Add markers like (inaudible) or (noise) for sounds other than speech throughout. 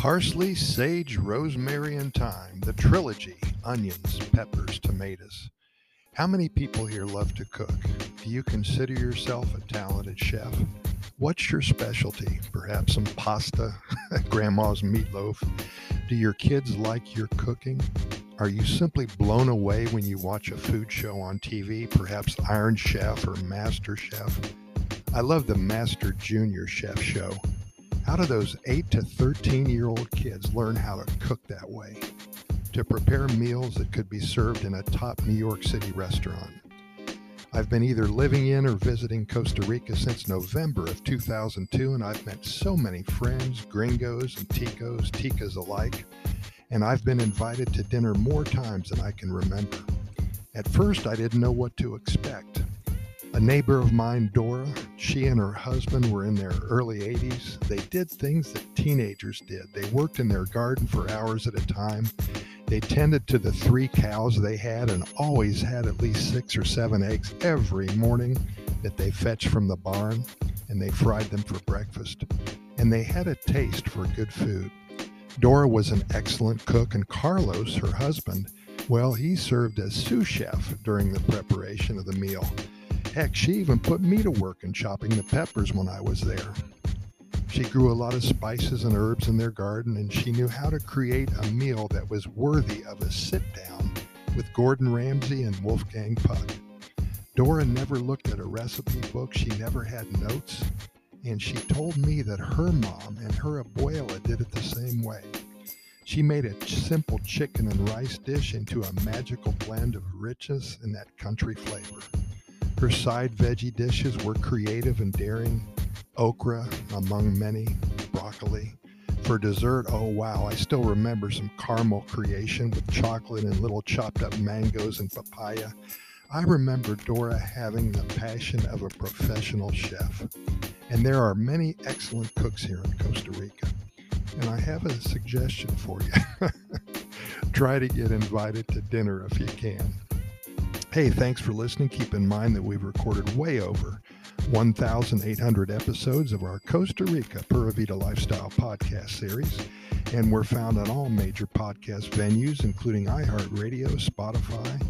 Parsley, sage, rosemary, and thyme, the trilogy onions, peppers, tomatoes. How many people here love to cook? Do you consider yourself a talented chef? What's your specialty? Perhaps some pasta, (laughs) grandma's meatloaf. Do your kids like your cooking? Are you simply blown away when you watch a food show on TV, perhaps Iron Chef or Master Chef? I love the Master Junior Chef show. How do those 8 to 13 year old kids learn how to cook that way? To prepare meals that could be served in a top New York City restaurant. I've been either living in or visiting Costa Rica since November of 2002, and I've met so many friends, gringos, and ticos, ticas alike, and I've been invited to dinner more times than I can remember. At first, I didn't know what to expect. A neighbor of mine, Dora, she and her husband were in their early 80s. They did things that teenagers did. They worked in their garden for hours at a time. They tended to the three cows they had and always had at least six or seven eggs every morning that they fetched from the barn and they fried them for breakfast. And they had a taste for good food. Dora was an excellent cook, and Carlos, her husband, well, he served as sous chef during the preparation of the meal. Heck, she even put me to work in chopping the peppers when I was there. She grew a lot of spices and herbs in their garden, and she knew how to create a meal that was worthy of a sit down with Gordon Ramsay and Wolfgang Puck. Dora never looked at a recipe book, she never had notes, and she told me that her mom and her abuela did it the same way. She made a simple chicken and rice dish into a magical blend of richness and that country flavor. Her side veggie dishes were creative and daring. Okra, among many, broccoli. For dessert, oh wow, I still remember some caramel creation with chocolate and little chopped up mangoes and papaya. I remember Dora having the passion of a professional chef. And there are many excellent cooks here in Costa Rica. And I have a suggestion for you. (laughs) Try to get invited to dinner if you can. Hey, thanks for listening. Keep in mind that we've recorded way over 1,800 episodes of our Costa Rica Pura Vida Lifestyle podcast series, and we're found on all major podcast venues, including iHeartRadio, Spotify,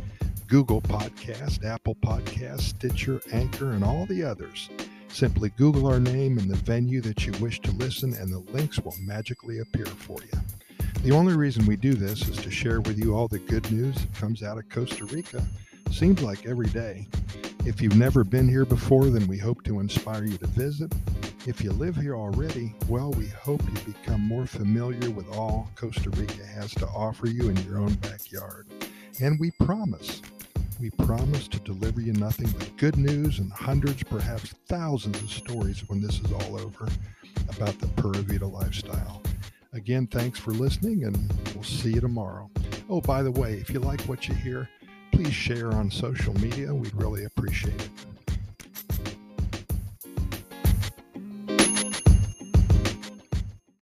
Google Podcast, Apple Podcast, Stitcher, Anchor, and all the others. Simply Google our name and the venue that you wish to listen, and the links will magically appear for you. The only reason we do this is to share with you all the good news that comes out of Costa Rica Seems like every day. If you've never been here before, then we hope to inspire you to visit. If you live here already, well, we hope you become more familiar with all Costa Rica has to offer you in your own backyard. And we promise, we promise to deliver you nothing but good news and hundreds, perhaps thousands of stories when this is all over about the Pura Vida lifestyle. Again, thanks for listening, and we'll see you tomorrow. Oh, by the way, if you like what you hear, please share on social media. We'd really appreciate it.